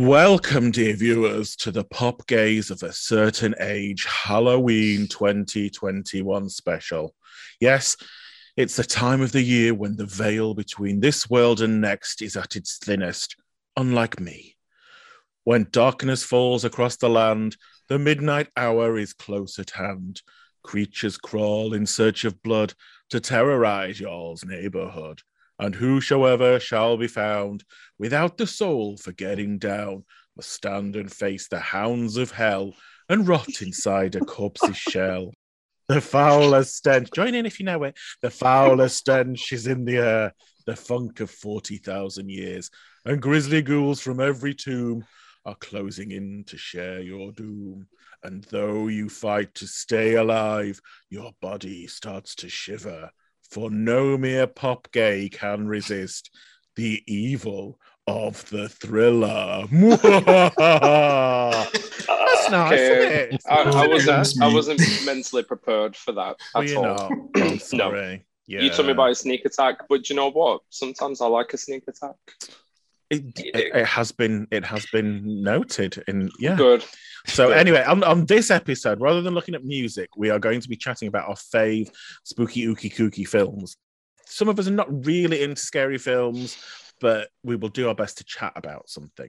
Welcome, dear viewers, to the Pop Gays of a Certain Age Halloween 2021 special. Yes, it's the time of the year when the veil between this world and next is at its thinnest, unlike me. When darkness falls across the land, the midnight hour is close at hand. Creatures crawl in search of blood to terrorize y'all's neighborhood and whosoever shall be found without the soul for getting down must stand and face the hounds of hell and rot inside a corpse's shell. The foulest stench, join in if you know it. The foulest stench is in the air, the funk of 40,000 years, and grisly ghouls from every tomb are closing in to share your doom. And though you fight to stay alive, your body starts to shiver for no mere pop gay can resist the evil of the thriller. That's nice, Okay. I, I wasn't. I wasn't mentally prepared for that at you're all. not. I'm. Yeah. You told me about a sneak attack, but do you know what? Sometimes I like a sneak attack. It, it, it has been it has been noted in yeah. Good. So Good. anyway, on, on this episode, rather than looking at music, we are going to be chatting about our fave spooky ooky kooky films. Some of us are not really into scary films, but we will do our best to chat about something.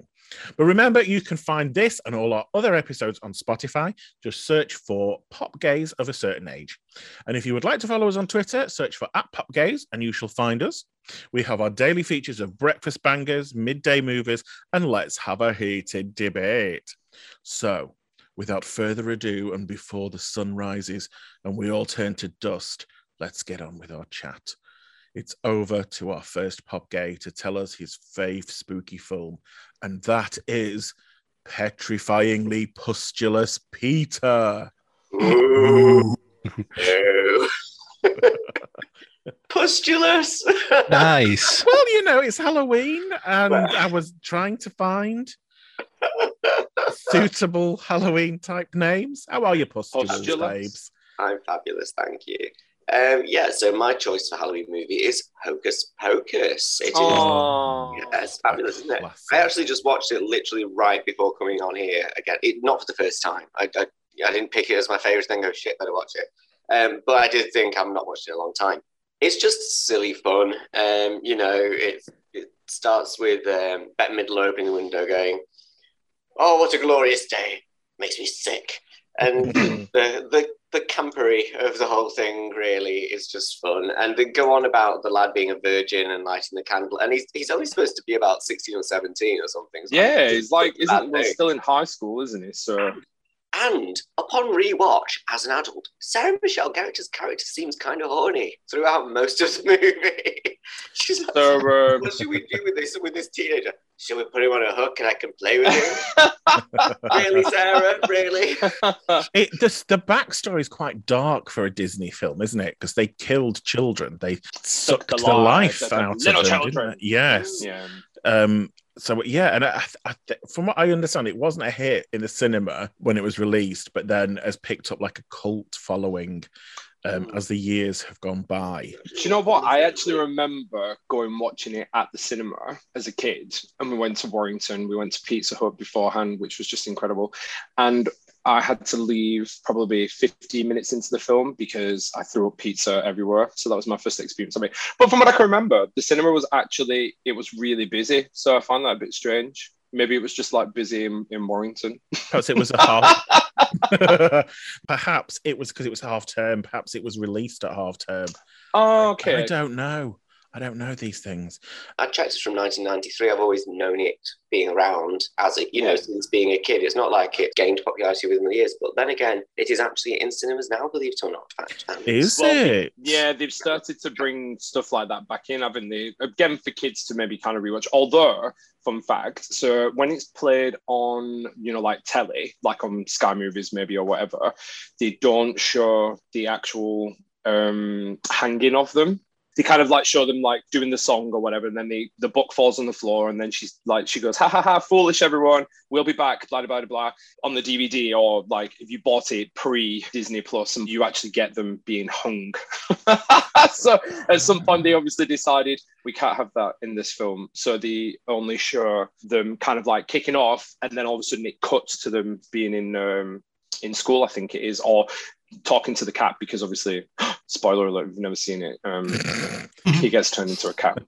But remember, you can find this and all our other episodes on Spotify. Just search for Pop Gays of a Certain Age. And if you would like to follow us on Twitter, search for at Pop Gays and you shall find us. We have our daily features of breakfast bangers, midday movies, and let's have a heated debate. So, without further ado, and before the sun rises and we all turn to dust, let's get on with our chat. It's over to our first pop gay to tell us his fave spooky film, and that is Petrifyingly Pustulous Peter. Ooh. Ew. Pustulous. Nice. Well, you know, it's Halloween, and I was trying to find suitable Halloween type names. How are you, pustulous, Pustulous. babes? I'm fabulous, thank you. Um, yeah, so my choice for Halloween movie is Hocus Pocus. It is Oh, yes, fabulous, isn't it? Classic. I actually just watched it literally right before coming on here again. It, not for the first time. I, I, I didn't pick it as my favorite thing. Oh shit, better watch it. Um, but I did think I've not watched it in a long time. It's just silly fun. Um, you know, it it starts with um, Bette Midler opening the window, going, "Oh, what a glorious day! Makes me sick." And the the the campery of the whole thing really is just fun. And they go on about the lad being a virgin and lighting the candle, and he's he's only supposed to be about sixteen or seventeen or something. So yeah. He's like, isn't well, still in high school, isn't he? So And upon rewatch as an adult, Sarah Michelle Gellar's character seems kind of horny throughout most of the movie. She's like, So, uh, what should we do with this with this teenager? Should we put him on a hook and I can play with him? really, Sarah? Really? It the, the backstory is quite dark for a Disney film, isn't it? Because they killed children, they sucked the the, life life out of out little them, children. Yes. yeah. Um. So yeah, and I, I, from what I understand, it wasn't a hit in the cinema when it was released, but then has picked up like a cult following um, as the years have gone by. Do you know what? I actually remember going watching it at the cinema as a kid, and we went to Warrington. We went to Pizza Hut beforehand, which was just incredible. And I had to leave probably 15 minutes into the film because I threw up pizza everywhere. So that was my first experience of it. But from what I can remember, the cinema was actually it was really busy. So I found that a bit strange. Maybe it was just like busy in, in Warrington. Perhaps it was a half. perhaps it was because it was half term. Perhaps it was released at half term. Oh, okay. I don't know. I don't know these things. I checked it from 1993. I've always known it being around as a, you know, since being a kid. It's not like it gained popularity within the years, but then again, it is actually in cinemas now, believe it or not. Fact. And Is Well, it? Yeah, they've started to bring stuff like that back in, haven't they? Again, for kids to maybe kind of rewatch. Although, fun fact, so when it's played on, you know, like telly, like on Sky Movies maybe or whatever, they don't show the actual um hanging of them. They kind of like show them like doing the song or whatever, and then the the book falls on the floor, and then she's like, she goes, ha ha ha, foolish everyone, we'll be back, blah blah blah blah, on the DVD, or like if you bought it pre Disney Plus, and you actually get them being hung. so at some point, they obviously decided we can't have that in this film, so they only show them kind of like kicking off, and then all of a sudden it cuts to them being in um, in school, I think it is, or talking to the cat because obviously, spoiler alert, if you've never seen it, um, he gets turned into a cat.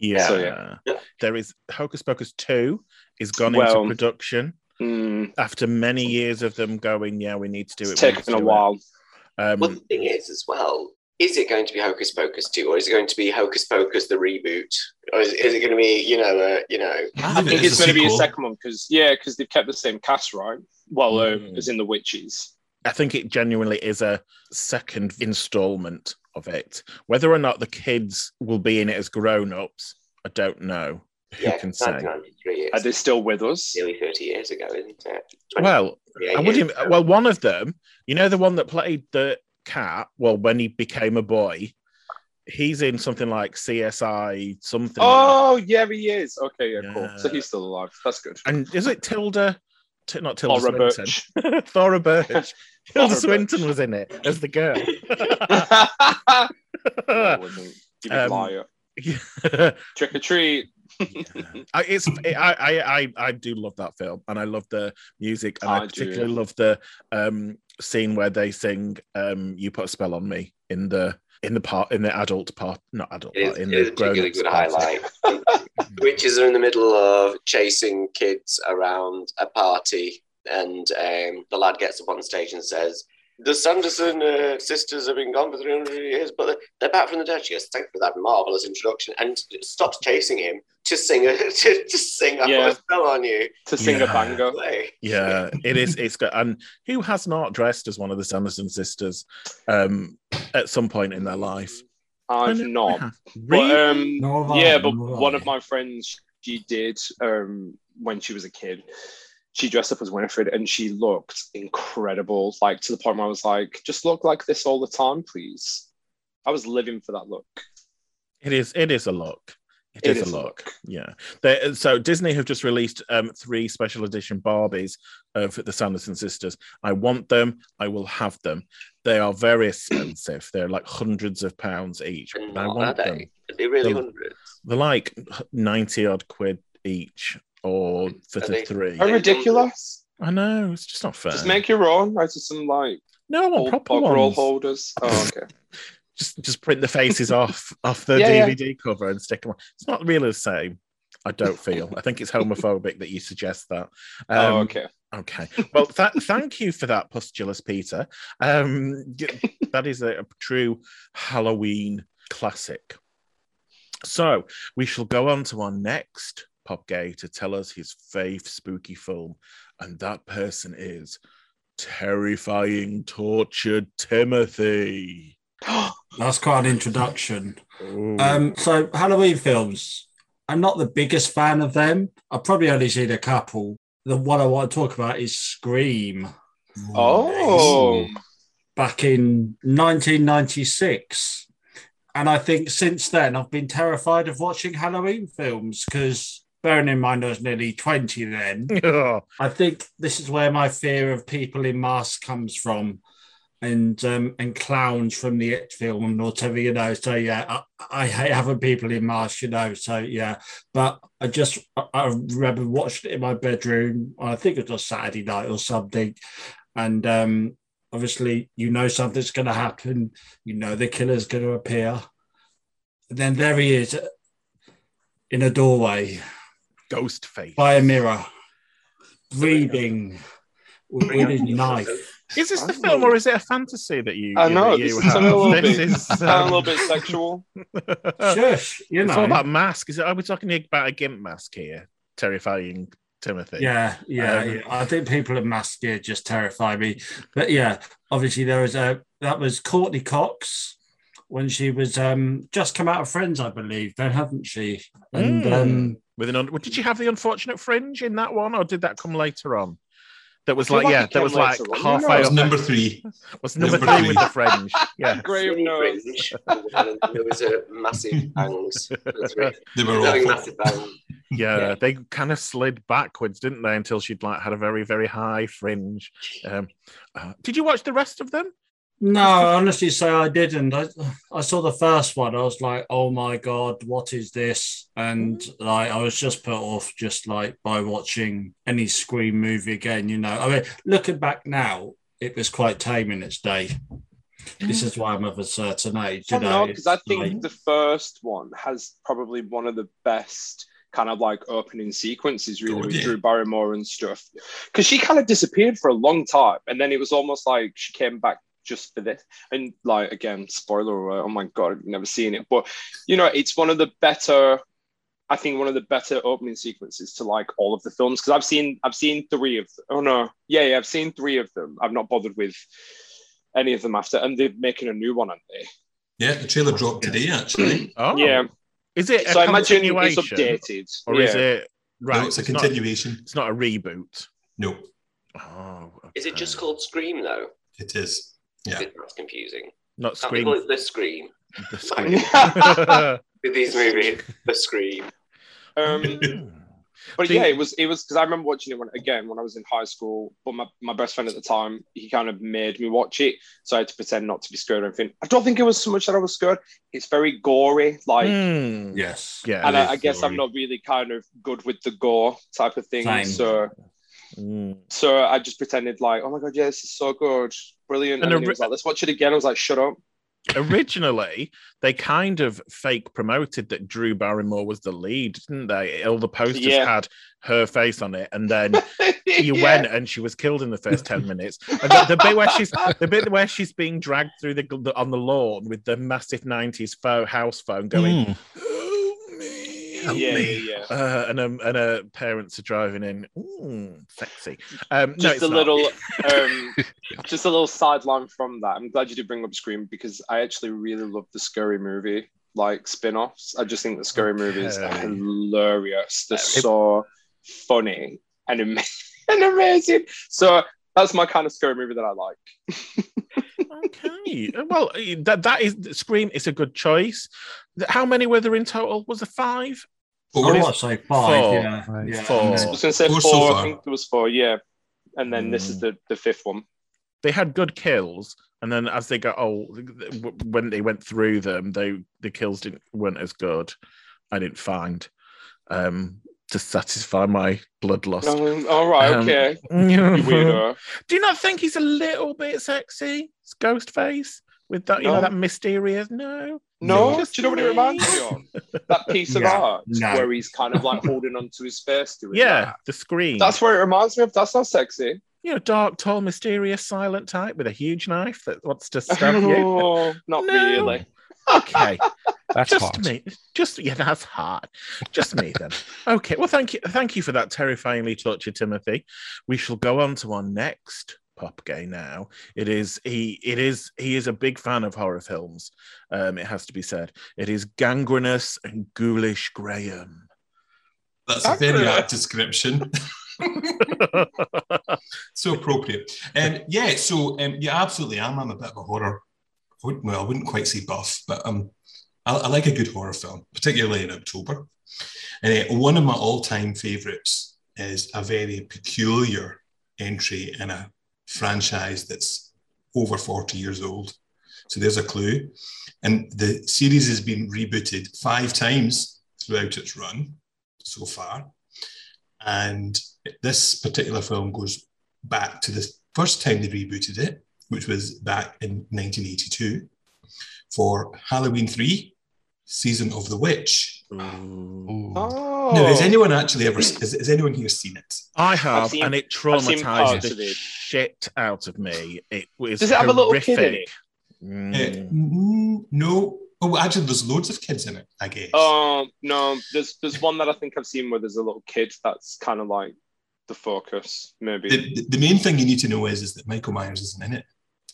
Yeah. So, yeah. There is Hocus Pocus 2 is gone Well, into production Mm, after many years of them going, yeah, we need to do it. it's we need to taken a while. Um, Well, the thing is, as well, is it going to be Hocus Pocus 2 or is it going to be Hocus Pocus the reboot? Or is, is it going to be, you know, uh, you know, I think it's going to be a second one because yeah, because they've kept the same cast, right? Well, um, Mm. as in the witches. I think it genuinely is a second installment of it. Whether or not the kids will be in it as grown ups, I don't know. Who yeah, can say? 1993 Are they still with us? nearly 30 years ago, isn't it? Well, I wouldn't. ago. well, one of them, you know, the one that played the cat, well, when he became a boy, he's in something like CSI something. Oh yeah, he is. Okay, yeah, cool. So he's still alive. That's good. And is it Tilda? T- not Tilda Laura Swinton. Birch. Thora Birch. Tilda Swinton was in it as the girl. I wouldn't. You big Um, liar. Trick or treat. I, it's I, I I I do love that film, and I love the music, and I, I do. particularly love the um scene where they sing um "You Put a Spell on Me" in the in the part in the adult part, not adult It is, part, in the particularly grown good highlight. Witches are in the middle of chasing kids around a party, and um, the lad gets up on stage and says, "The Sanderson uh, sisters have been gone for 300 years, but they're- they're back from the dead." She goes, "Thank you for that marvelous introduction," and stops chasing him to sing a to, to sing "I Yeah. Put a Spell on You." To sing Yeah. a banger. Play. Yeah, it is. It's good. And who has not dressed as one of the Sanderson sisters um, at some point in their life? I've not. have. But, Really? um, Nor have I, yeah, but nor have one of my friends, she did um, when she was a kid. She dressed up as Winifred and she looked incredible. Like to the point where I was like, just look like this all the time, please. I was living for that look. It is. It is a look. It it is, is a a look. Yeah. They, so Disney have just released um, three special edition Barbies of the Sanderson sisters. I want them. I will have them. They are very expensive. They're like hundreds of pounds each. And but I not, are want them. they? Are they really They're- hundreds? They're like ninety odd quid each, or for Are the three. Are ridiculous. I know it's just not fair. Just make your own. Right to some like no, I want old proper bog roll holders. Oh, okay. just just print the faces off off the Yeah, yeah. DVD cover and stick them on. It's not really the same. I don't feel. I think it's homophobic that you suggest that. Um, oh, okay. Okay. Well, th- thank you for that, Pustulous Peter. Um, that is a, a true Halloween classic. So we shall go on to our next pop gay to tell us his fave spooky film, and that person is terrifying tortured Timothy. That's quite an introduction. Ooh. Um, so Halloween films, I'm not the biggest fan of them. I've probably only seen a couple. The one I want to talk about is Scream. Oh, back in 1996. And I think since then I've been terrified of watching Halloween films because, bearing in mind I was nearly 20 then, I think this is where my fear of people in masks comes from. And um, and clowns from the It film and whatever, you know. So yeah, I, I hate having people in masks, you know. So yeah, but I just I, I remember watching it in my bedroom. I think it was Saturday night or something, and um, obviously you know something's going to happen. You know the killer's going to appear. And then there he is in a doorway ghost face. by a mirror, breathing with, with his knife. Is this the film or is it a fantasy that you? I know, that this you is have? a little This bit- is, a um, little bit sexual. Shush, you It's all know. about mask. Is it? Are we talking about a gimp mask here? Terrifying Timothy. Yeah, yeah, Um, yeah. I think people in mask here just terrify me. But yeah, obviously there was a that was Courteney Cox when she was um just come out of Friends, I believe, then hadn't she? And Mm. um With an un- did you have the unfortunate fringe in that one, or did that come later on? that was like like yeah, that was like later on, halfway know. Was number three. Was number, number three with the fringe? Yeah. Grave Skinny nose. fringe, there was a massive bangs. They were Having awful. massive bangs. yeah, Yeah. They kind of slid backwards, didn't they? Until she'd like had a very very high fringe. Um, uh, did you watch the rest of them? No, I honestly say I didn't. I, I saw the first one. I was like, oh my God, what is this? And mm-hmm. like, I was just put off just like by watching any Scream movie again, you know. I mean, looking back now, it was quite tame in its day. This is why I'm of a certain age, you know. because I think like- the first one has probably one of the best kind of like opening sequences, really, with. Drew Barrymore and stuff. Because she kind of disappeared for a long time, and then it was almost like she came back just for this. And like again, spoiler alert! Oh my god, I've never seen it, but you know, it's one of the better. I think one of the better opening sequences to like all of the films because I've seen I've seen three of them. Oh no, yeah, yeah, I've seen three of them. I've not bothered with any of them after, and they're making a new one, aren't they? Yeah, the trailer dropped today, actually. Oh, Yeah. Is it a so I imagine it's continuation, updated. or yeah. is it right? no, it's a not- continuation. it's not a reboot. No, Oh, Is it just called Scream though? it is. Yeah. That's confusing. not Can't Scream? call it the Scream The Scream. with these movies? The Scream. Um, but The- yeah, it was it was because I remember watching it when again when I was in high school. But my, my best friend at the time, he kind of made me watch it, so I had to pretend not to be scared or anything. I don't think it was so much that I was scared. It's very gory, like, Mm. yes. Yeah. and I, I guess I'm not really kind of good with the gore type of thing. Same. So Mm. so I just pretended like, oh my god, yeah, this is so good, brilliant. And And, then he was like, let's watch it again. I was like, shut up. Originally, they kind of fake promoted that Drew Barrymore was the lead, didn't they? All the posters Yeah. had her face on it, and then you Yeah. went and she was killed in the first 10 minutes and the, the bit where she's the bit where she's being dragged through the, the on the lawn with the massive 90s phone, house phone going Mm. Help Yeah, me. yeah, yeah. Uh, and um, and uh, parents are driving in. Ooh, sexy. Um no, just it's a not. little um just a little sideline from that. I'm glad you did bring up scream because i actually really love the scary movie like spin-offs. I just think the scary movies are Okay. hilarious. They're It- so funny and, ama- and amazing. So that's my kind of scary movie that i like. Okay. Well that that is scream is a good choice. How many were there in total? Was there five Four. want to say five. Four. Yeah, Right. yeah. Four. i was going to say Four four, so i think there was four yeah and then this is Mm. the the fifth one they had good kills and then as they got old when they went through them they the kills didn't weren't as good i didn't find um to satisfy my bloodlust Um, all right Um, okay you do you not think he's a little bit sexy it's ghost face with that you know that mysterious no No, Just do you know what it reminds me of? That piece of No, art no. where he's kind of like holding onto his face doing yeah that. the screen That's where it reminds me of. That's not sexy. you know dark tall mysterious silent type with a huge knife that wants to stab you Oh, not No. really. okay That's just hot. me just yeah that's hard just me then okay well thank you thank you for that terrifyingly tortured timothy we shall go on to our next pop gay now it is he it is he is a big fan of horror films um it has to be said it is gangrenous and ghoulish graham That's a very Accurate. apt description. so appropriate. Um, yeah, so um, yeah, absolutely I'm. I'm a bit of a horror. I wouldn't, well, I wouldn't quite say buff, but um, I, I like a good horror film, particularly in October. And uh, one of my all-time favourites is a very peculiar entry in a franchise that's over 40 years old. So there's a clue. And the series has been rebooted five times throughout its run so far. And this particular film goes back to the first time they rebooted it, which was back in 1982 for Halloween 3, Season of the Witch. Ooh. Ooh. Oh. Now, has anyone actually ever, has, has anyone here seen it? I have, seen- and it I've traumatized the it. shit out of me. It was Does it have a little kid in horrific. it? Mm. Uh, no. Oh, well, actually, there's loads of kids in it, I guess. Um, no, there's there's one that I think I've seen where there's a little kid that's kind of like the focus, maybe. the, the- the main thing you need to know is, is that Michael Myers isn't in it.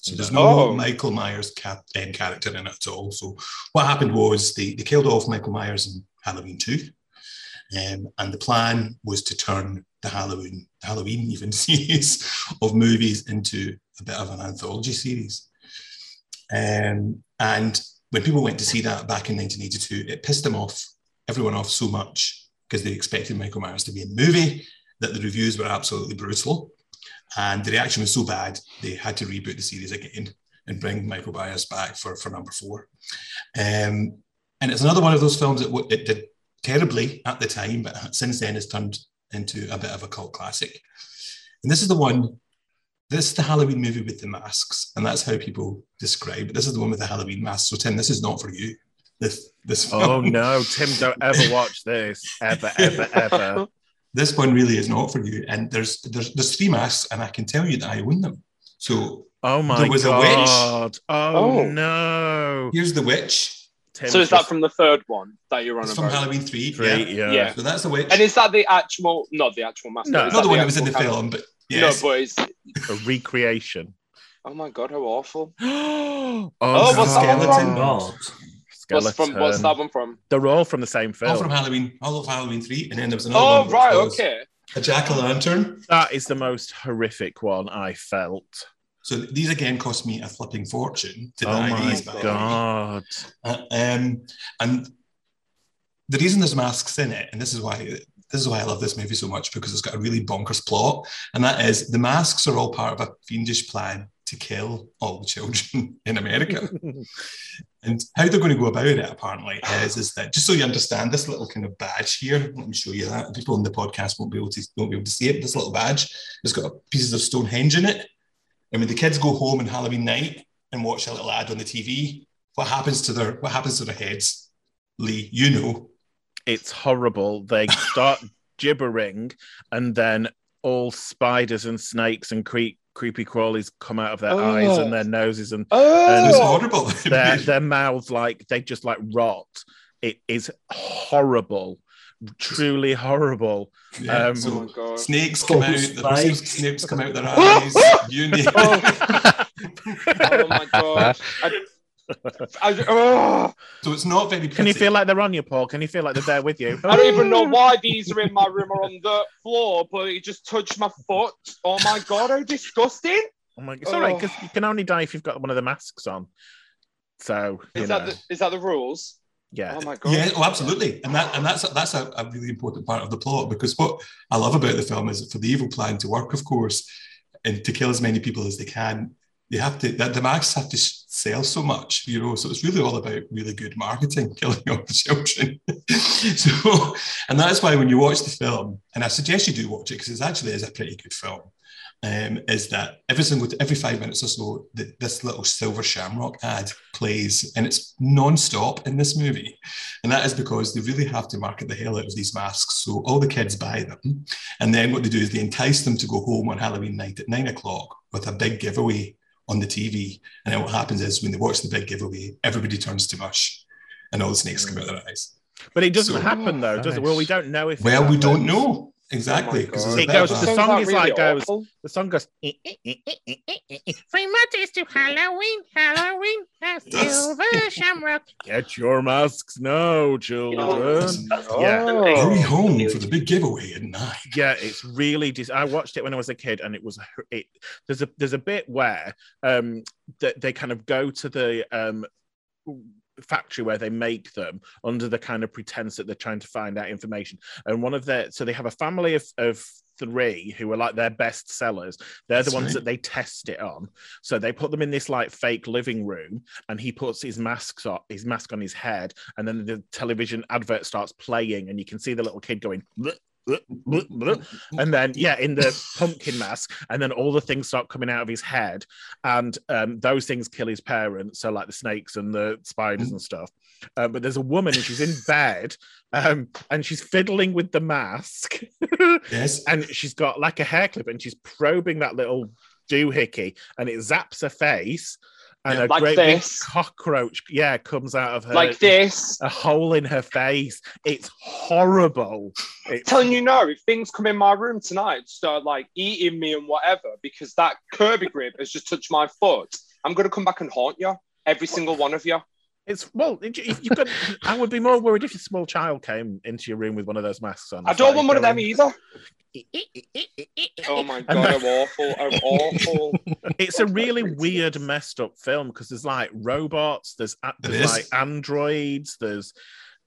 So there's no Oh. Michael Myers cap, um, character in it at all. So what happened was they, they killed off Michael Myers in Halloween 2. Um, and the plan was to turn the Halloween, the Halloween even series of movies into a bit of an anthology series. Um, and when people went to see that back in 1982, it pissed them off, everyone off so much because they expected Michael Myers to be in the movie that the reviews were absolutely brutal. And the reaction was so bad, they had to reboot the series again and bring Michael Myers back for, for number four. Um, and it's another one of those films that w- it did terribly at the time, but since then has turned into a bit of a cult classic. And this is the one, this is the Halloween movie with the masks, and that's how people describe it. This is the one with the Halloween masks. So Tim, this is not for you. This this film. Oh no, Tim, don't ever watch this. Ever, ever, ever. This one really is not for you. And there's there's there's three masks, and I can tell you that I own them. So Oh my There was a witch. god. Oh, Oh. no. here's the witch. Tim's So is that from the third one that you're on It's from? Halloween three. three, Yeah. yeah. Yeah. So that's the witch. And is that the actual, not the actual mask. No. not the one that was in the kind film, but yes. No, but it's, A recreation. oh my god, how awful. oh, Oh, what's that one Skeleton. What's, from, what's that one from? They're all from the same film. all from Halloween, all of Halloween three, and then there was another Oh, one. which right, okay. A jack o' lantern. that is the most horrific one I felt. So these again cost me a flipping fortune to Oh buy my these. by the god. Uh, um, and the reason there's masks in it, and this is why this is why I love this movie so much because it's got a really bonkers plot, and that is the masks are all part of a fiendish plan to kill all the children in America. and how they're going to go about it, apparently, is, is that just so you understand this little kind of badge here. Let me show you that. People on the podcast won't be able to won't be able to see it. This little badge has got pieces of Stonehenge in it. And when the kids go home on Halloween night and watch a little ad on the TV, what happens to their what happens to their heads? Lee, you know. it's horrible. They start gibbering, and then all spiders and snakes and creep, creepy crawlies come out of their Oh. eyes and their noses and Oh, It's horrible. their their mouths like they just like rot. It is horrible, truly horrible. Yeah, um, so oh snakes come Oh, out, the snakes come out their eyes. you name it. Oh my god. I, I, oh, So it's not very Can you feel like they're on you, Paul? Can you feel like they're there with you? I don't even know why these are in my room or on the floor, but it just touched my foot. Oh my god, how disgusting! Oh my, it's all right Oh. because you can only die if you've got one of the masks on. So Is know, that the, is that the rules? yeah. Oh my god. Yeah, oh, absolutely, and that and that's that's a, a really important part of the plot because what I love about the film is for the evil plan to work, of course, and to kill as many people as they can, they have to that the masks have to s- sell so much, you know. So it's really all about really good marketing, killing all the children. so, and that's why when you watch the film, and I suggest you do watch it because it actually is a pretty good film. Um, is that every single every five minutes or so, th this little silver shamrock ad plays, and it's non-stop in this movie. And that is because they really have to market the hell out of these masks. So all the kids buy them. And then what they do is they entice them to go home on Halloween night at nine o'clock with a big giveaway on the TV. And then what happens is when they watch the big giveaway, everybody turns to mush and all the snakes come out of their eyes. But it doesn't So- happen though, does it? Well, we don't know if. Well, we don't know exactly. Oh my 'cause God. there's a It goes the song is really like goes- The song goes. Eh, eh, eh, Three months to Halloween, Halloween, silver shamrock. Get your masks now, children. Oh. Yeah. Hurry home for the big giveaway at nine. Yeah, it's really. Dis- I watched it when I was a kid, and it was. It there's a there's a bit where um that they kind of go to the um factory where they make them under the kind of pretense that they're trying to find out information. And one of their so they have a family of of three who are like their best sellers. They're That's the ones right. that they test it on. So they put them in this like fake living room, and he puts his masks on his mask on his head, and then the television advert starts playing, and you can see the little kid going. "Bleh, bleh, bleh, bleh." And then, yeah, in the pumpkin mask, and then all the things start coming out of his head, and um, those things kill his parents. So, like the snakes and the spiders and stuff. Uh, but there's a woman, and she's in bed, um, and she's fiddling with the mask, Yes. and she's got like a hair clip, and she's probing that little doohickey, and it zaps her face, and a like great this. big cockroach, yeah, comes out of her Like this. a hole in her face. It's horrible. It's telling you no, if things come in my room tonight, start like eating me and whatever, because that Kirby grip has just touched my foot, I'm gonna come back and haunt you, every single one of you. It's well, if you could. I would be more worried if a small child came into your room with one of those masks on. I don't want one of them either. Oh my god, I'm awful. I'm awful. it's a really weird, messed up film because there's like robots, there's, there's like androids, there's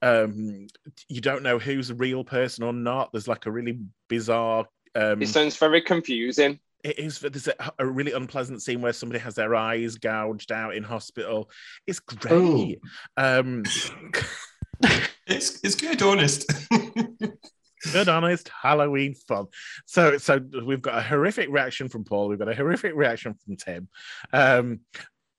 um you don't know who's a real person or not. There's like a really bizarre um It sounds very confusing. it is there's a, a really unpleasant scene where somebody has their eyes gouged out in hospital. It's great. Um It's it's good, honest. good honest halloween fun. So so we've got a horrific reaction from paul. We've got a horrific reaction from tim. Um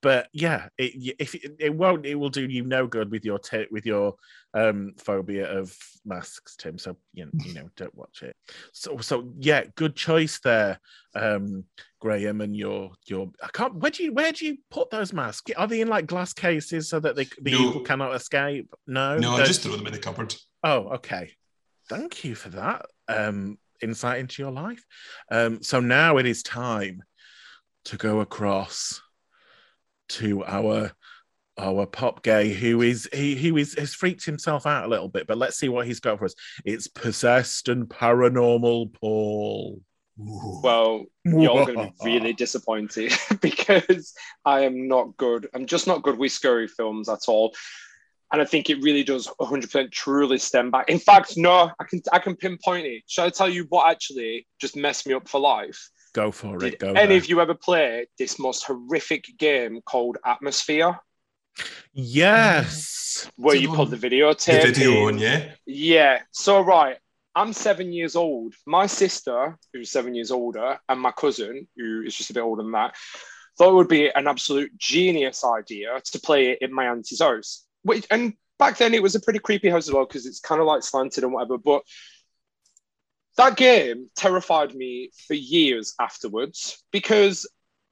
but yeah it if it, it won't it will do you no good with your t- with your um phobia of masks tim. So you know, you know don't watch it. So so yeah good choice there um graham and your your i can't where do you where do you put those masks? Are they in like glass cases so that they the No. evil cannot escape? No? No, I just throw them in the cupboard. Oh, okay. Thank you for that um, insight into your life. Um, so now it is time to go across to our our pop gay who is he who is has freaked himself out a little bit, but let's see what he's got for us. It's possessed and paranormal Paul. Well, you're going to be really disappointed because I am not good. I'm just not good with scary films at all. And I think it really does 100% truly stem back. In fact, no, I can I can pinpoint it. Shall I tell you what actually just messed me up for life? Go for it. Did Go any there. of you ever play this most horrific game called Atmosfear, Yes. Where it you the put the videotape? the video in? on, yeah. Yeah. So right, I'm seven years old. My sister, who's seven years older, and my cousin, who is just a bit older than that, thought it would be an absolute genius idea to play it in my auntie's house. Which, and back then it was a pretty creepy house as well because it's kind of like slanted and whatever. But that game terrified me for years afterwards because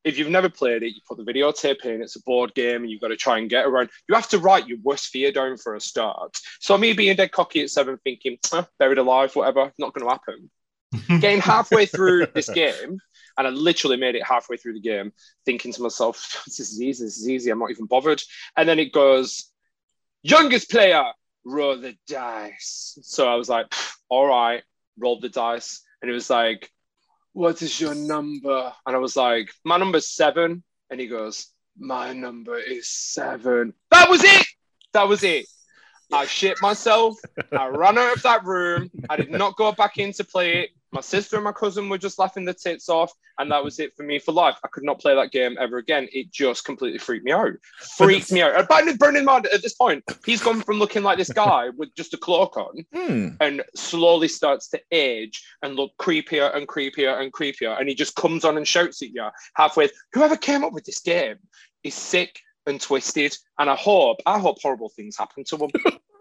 if you've never played it, you put the videotape in, it's a board game, and you've got to try and get around. You have to write your worst fear down for a start. So, me being dead cocky at seven, thinking, "Eh, buried alive, whatever, not going to happen. Getting halfway through this game, and I literally made it halfway through the game, thinking to myself, this is easy, this is easy, I'm not even bothered. And then it goes, youngest player, roll the dice. So I was like, all right, roll the dice. And it was like, what is your number? And I was like, my number's seven. And he goes, my number is seven. That was it. That was it. I shit myself. I ran out of that room. I did not go back in to play it. My sister and my cousin were just laughing their tits off, and that was it for me for life. I could not play that game ever again. It just completely freaked me out. Freaked me out. And But bearing in mind, at this point, he's gone from looking like this guy with just a cloak on Hmm. and slowly starts to age and look creepier and creepier and creepier. And he just comes on and shouts at you halfway. Whoever came up with this game is sick and twisted. And I hope, I hope horrible things happen to him.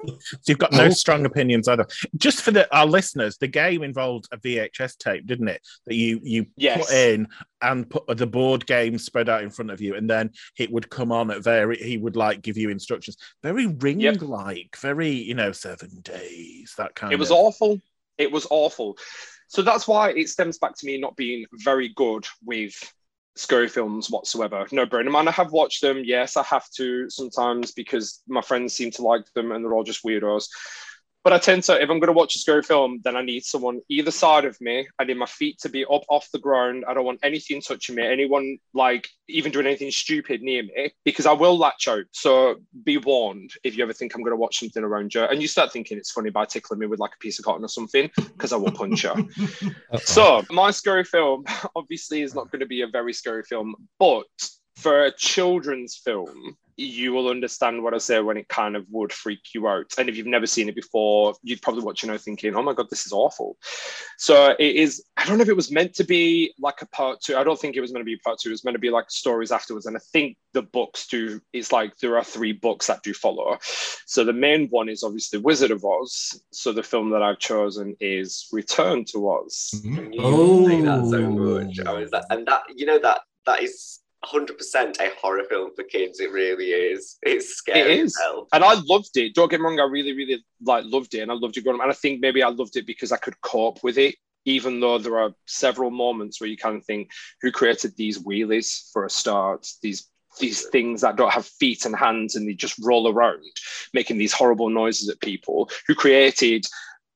So you've got no strong opinions either. Just for the our listeners, the game involved a VHS tape, didn't it? That you you Yes. put in and put the board game spread out in front of you, and then it would come on at very. He would like give you instructions, very ring like, very you know seven days that kind. It was of. awful. It was awful. So that's why it stems back to me not being very good with scary films whatsoever. No, in mind, I have watched them. Yes, I have to sometimes because my friends seem to like them and they're all just weirdos. But I tend to, if I'm going to watch a scary film, then I need someone either side of me. I need my feet to be up off the ground. I don't want anything touching me, anyone like even doing anything stupid near me, because I will latch out. So be warned if you ever think I'm going to watch something around you and you start thinking it's funny by tickling me with like a piece of cotton or something, because I will punch you. So my scary film obviously is not going to be a very scary film, but for a children's film, you will understand what I say when it kind of would freak you out. And if you've never seen it before, you'd probably watch it now thinking, "Oh my god, this is awful." So it is. I don't know if it was meant to be like a part two. I don't think it was meant to be a part two. It was meant to be like stories afterwards. And I think the books do. It's like there are three books that do follow. So the main one is obviously Wizard of Oz. So the film that I've chosen is Return to Oz. Mhm. You say that so Oh. much. I was that, and that you know that that is 100% a horror film for kids. It really is. It's scary It is. hell. and I loved it. Don't get me wrong, I really, really like loved it, and I loved it growing up. And I think maybe I loved it because I could cope with it, even though there are several moments where you kind of think, who created these wheelies for a start? These these things that don't have feet and hands and they just roll around, making these horrible noises at people. Who created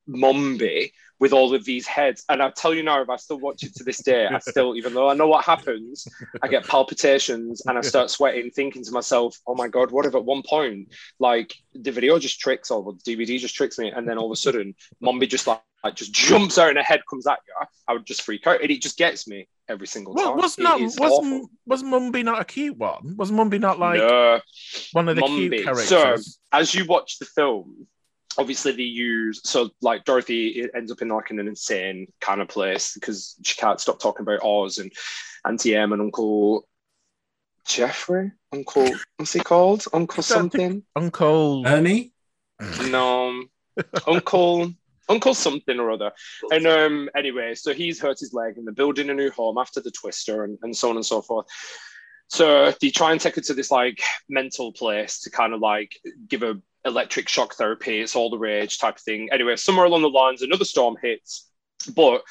Mombi, with all of these heads. And I tell you now, if I still watch it to this day, I still, even though I know what happens, I get palpitations and I start sweating, thinking to myself, oh my God, what if at one point, like the video just tricks or the DVD just tricks me, and then all of a sudden, Mombi just like, like just jumps out and a head comes at you, I would just freak out. And it just gets me every single time. Well, was It not is was awful. was Mombi not a cute one? Was Mombi not like No. one of the Mombi. cute characters? So, as you watch the film, obviously they use so like Dorothy it ends up in like an insane kind of place because she can't stop talking about Oz and Auntie Em and Uncle Jeffrey. Uncle, what's he called? Uncle something? Uncle Ernie? No, Uncle. Uncle something or other. And um, anyway, so he's hurt his leg and they're building a new home after the twister and, and so on and so forth. So they try and take her to this like mental place to kind of like give her electric shock therapy. It's all the rage type of thing. Anyway, somewhere along the lines, another storm hits. But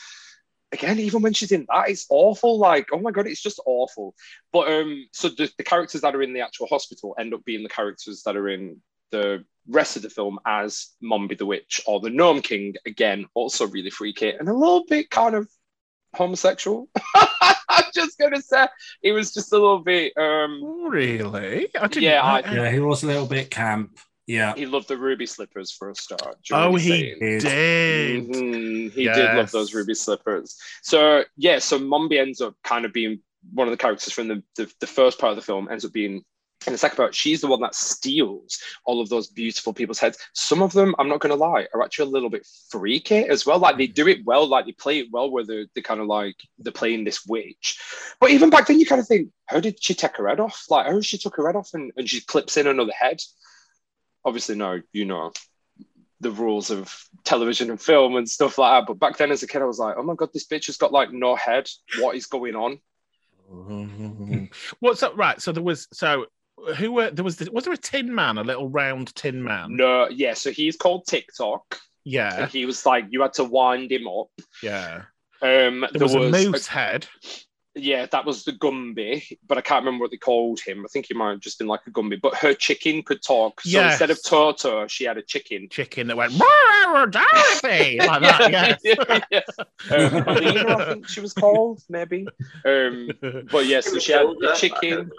again, even when she's in that, it's awful. Like, oh my god, it's just awful. But um, so the, the characters that are in the actual hospital end up being the characters that are in the rest of the film as Mombi the Witch or the Gnome King. Again, also really freaky and a little bit kind of homosexual. I'm just gonna say it was just a little bit. Um, really? I didn't. Yeah, I- Yeah, he was a little bit camp. Yeah. he loved the ruby slippers for a start. Oh, he. Did. did. Mhm, He did love those ruby slippers. So yeah, so Mombi ends up kind of being one of the characters from the, the, the first part of the film, ends up being in the second part, she's the one that steals all of those beautiful people's heads. Some of them, I'm not gonna lie, are actually a little bit freaky as well. Like they do it well, like they play it well where they're, they're kind of like they're playing this witch. But even back then you kind of think, how did she take her head off? Like how she took her head off and, and she clips in another head? Obviously, no, you know the rules of television and film and stuff like that. But back then, as a kid, I was like, oh my god, this bitch has got like no head. What is going on? What's up? Right. So there was so who were there was the, was there a Tin Man, a little round Tin Man? No, yeah. So he's called TikTok. Yeah, he was like, you had to wind him up. yeah. Um, There was, a moose head. Yeah, that was the Gumby, but I can't remember what they called him. I think he might have just been like a Gumby. But her chicken could talk. So Yes. instead of Toto, she had a chicken. Chicken that went "Roar, Dorothy like that. Yes. yeah, yeah. Um, Alina, I think she was called, maybe. Um, but yeah, so she had the chicken.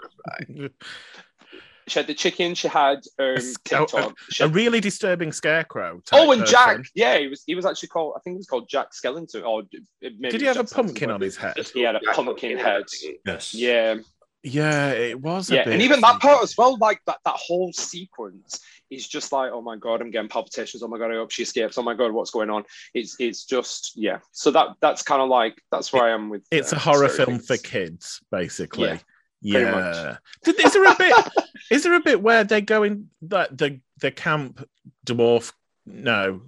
She had the chicken. She had um, A sc- oh, TikTok. She a really disturbing scarecrow. type oh, and person. Jack. Yeah, he was. He was actually called. I think he was called Jack Skellington. Or maybe Did he have a Jack Skellington, pumpkin on his head? He had a pumpkin head. Yes. Yeah, Yeah, it was. A yeah, bit and even that part as well. Like that, that whole sequence is just like, oh my god, I'm getting palpitations. Oh my god, I hope she escapes. Oh my god, what's going on? It's it's just yeah. So that that's kind of like that's where I am with. It's uh, a horror scary film for kids, basically. Yeah, pretty Yeah. Did, is there a bit? is there a bit where they go in that the the camp dwarf? No,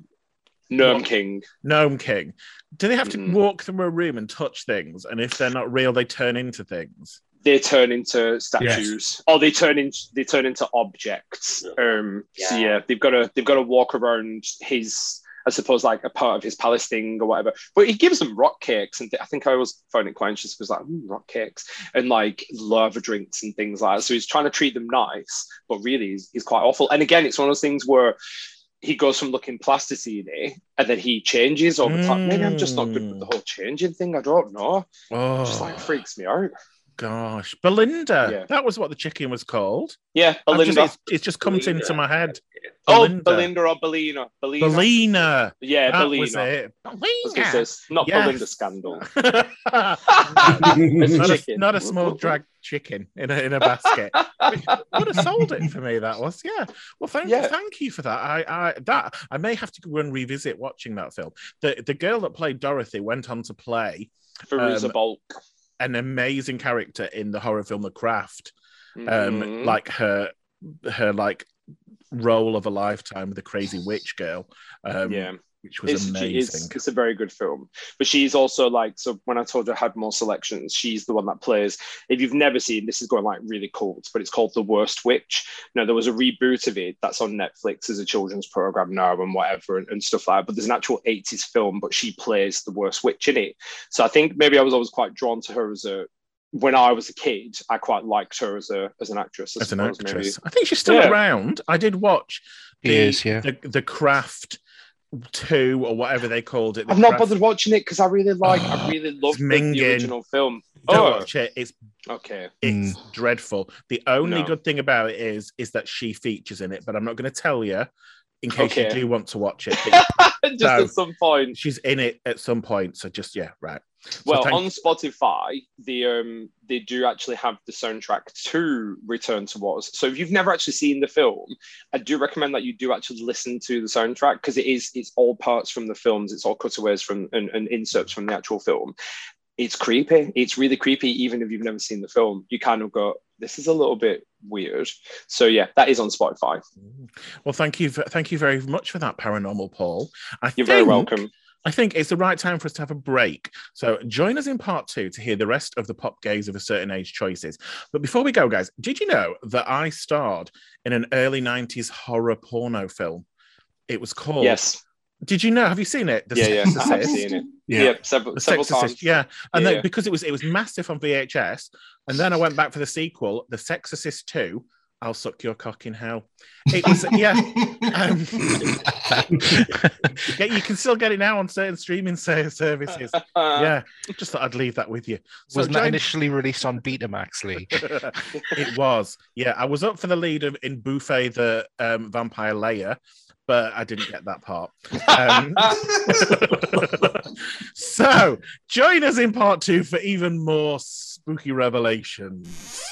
Gnome What? King. gnome king. Do they have to Mhm. walk through a room and touch things? And if they're not real, they turn into things. They turn into statues, or they turn into they turn into objects. Um, So Yeah. yeah, they've got to they've got to walk around his. I suppose like a part of his palace thing or whatever, but he gives them rock cakes, and I think I always found it quite interesting because like "Mm, rock cakes and like lava drinks and things like that. So he's trying to treat them nice, but really he's, he's quite awful. And again, it's one of those things where he goes from looking plasticine and then he changes over time. Maybe I'm just not good with the whole changing thing. I don't know. Oh, It just like freaks me out. Gosh, Belinda. Yeah. That was what the chicken was called. Yeah, I've just- Belinda. it's, it's just come Belinda. into my head. oh, Belinda. Belinda or Belina. Belina. Belina. Yeah, That Belina. was it. I was gonna Belina. say, not Yes. Belinda scandal. not, a, not a small drag chicken in a, in a basket. would have sold it for me. That was yeah. Well, thank Yeah. thank you for that. I, I that I may have to go and revisit watching that film. The the girl that played Dorothy went on to play Fairuza Um, Balk. An amazing character in the horror film The Craft. Um, Mhm. like her her like role of a lifetime with the crazy witch girl. Um, yeah. Which was it's, amazing. It's, it's a very good film. But she's also like, so when I told you I had more selections, she's the one that plays. If you've never seen, this is going like really cold, but it's called The Worst Witch. Now, there was a reboot of it that's on Netflix as a children's program now and whatever and, and stuff like that. But there's an actual 80s film, but she plays the worst witch in it. So I think maybe I was always quite drawn to her as a. When I was a kid, I quite liked her as a as an actress. I as an suppose, maybe. actress. I think she's still Yeah. around. I did watch He the, is, yeah. the the craft two or whatever they called it. the I've not craft- bothered watching it because I really like, I really love the, original film. Don't Oh, watch it. It's okay. it's mm. dreadful. The only No. good thing about it is is that she features in it, but I'm not going to tell you in case you do want to watch it. Just No. at some point. she's in it at some point, so just yeah, right. So Well, thank- on Spotify, the um they do actually have the soundtrack to Return to Oz. So if you've never actually seen the film, I do recommend that you do actually listen to the soundtrack because it is it's all parts from the films, it's all cutaways from and, and inserts from the actual film. It's creepy. It's really creepy, even if you've never seen the film. You kind of go, "This is a little bit weird." So yeah, that is on Spotify. well, thank you, thank you very much for that, paranormal Paul. I You're very welcome. I think it's the right time for us to have a break. So join us in part two to hear the rest of the Pop Gays of a certain age choices. But before we go, guys, did you know that I starred in an early 90s horror porno film? It was called. Yes. Did you know? Have you seen it? The Yeah, yeah. I have seen it. Yeah. Yeah, several, The several times. yeah. And Yeah, then yeah. because it was it was massive on VHS, and then I went back for the sequel, The Sexorcist 2, I'll suck your cock in hell. It was yeah. Um, yeah, you can still get it now on certain streaming services. Yeah, just thought I'd leave that with you. So Wasn't that join- initially released on Betamax, Lee? it was. Yeah, I was up for the lead of in Buffet the um, Vampire Layer, but I didn't get that part. Um, so join us in part two for even more spooky revelations.